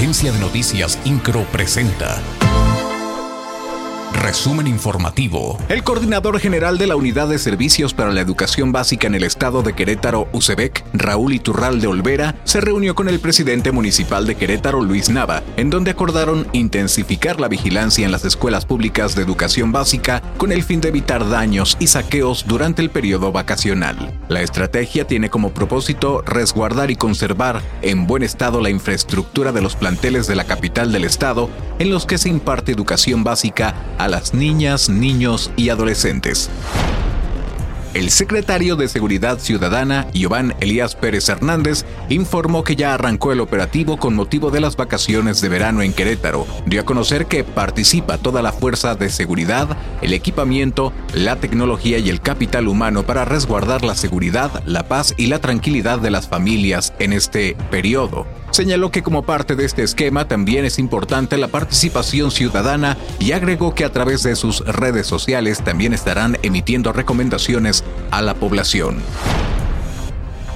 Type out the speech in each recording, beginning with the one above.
Agencia de Noticias Incro presenta. Resumen informativo. El coordinador general de la Unidad de Servicios para la Educación Básica en el estado de Querétaro, UCEBEC, Raúl Iturral de Olvera, se reunió con el presidente municipal de Querétaro, Luis Nava, en donde acordaron intensificar la vigilancia en las escuelas públicas de educación básica con el fin de evitar daños y saqueos durante el periodo vacacional. La estrategia tiene como propósito resguardar y conservar en buen estado la infraestructura de los planteles de la capital del estado en los que se imparte educación básica a las niñas, niños y adolescentes. El secretario de Seguridad Ciudadana, Iván Elías Pérez Hernández, informó que ya arrancó el operativo con motivo de las vacaciones de verano en Querétaro. Dio a conocer que participa toda la fuerza de seguridad, el equipamiento, la tecnología y el capital humano para resguardar la seguridad, la paz y la tranquilidad de las familias en este periodo. Señaló que como parte de este esquema también es importante la participación ciudadana y agregó que a través de sus redes sociales también estarán emitiendo recomendaciones a la población.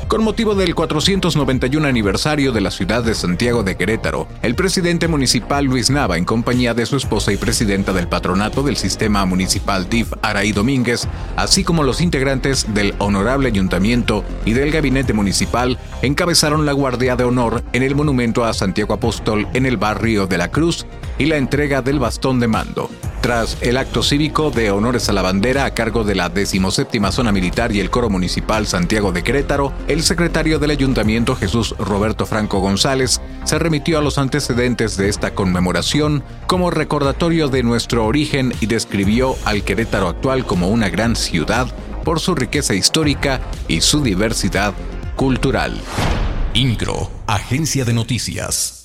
Con motivo del 491 aniversario de la ciudad de Santiago de Querétaro, el presidente municipal Luis Nava, en compañía de su esposa y presidenta del patronato del sistema municipal DIF, Araí Domínguez, así como los integrantes del honorable ayuntamiento y del gabinete municipal, encabezaron la guardia de honor en el monumento a Santiago Apóstol en el barrio de la Cruz y la entrega del bastón de mando. Tras el acto cívico de honores a la bandera a cargo de la 17 Zona Militar y el Coro Municipal Santiago de Querétaro, el secretario del Ayuntamiento Jesús Roberto Franco González se remitió a los antecedentes de esta conmemoración como recordatorio de nuestro origen y describió al Querétaro actual como una gran ciudad por su riqueza histórica y su diversidad cultural. INCRO, Agencia de Noticias.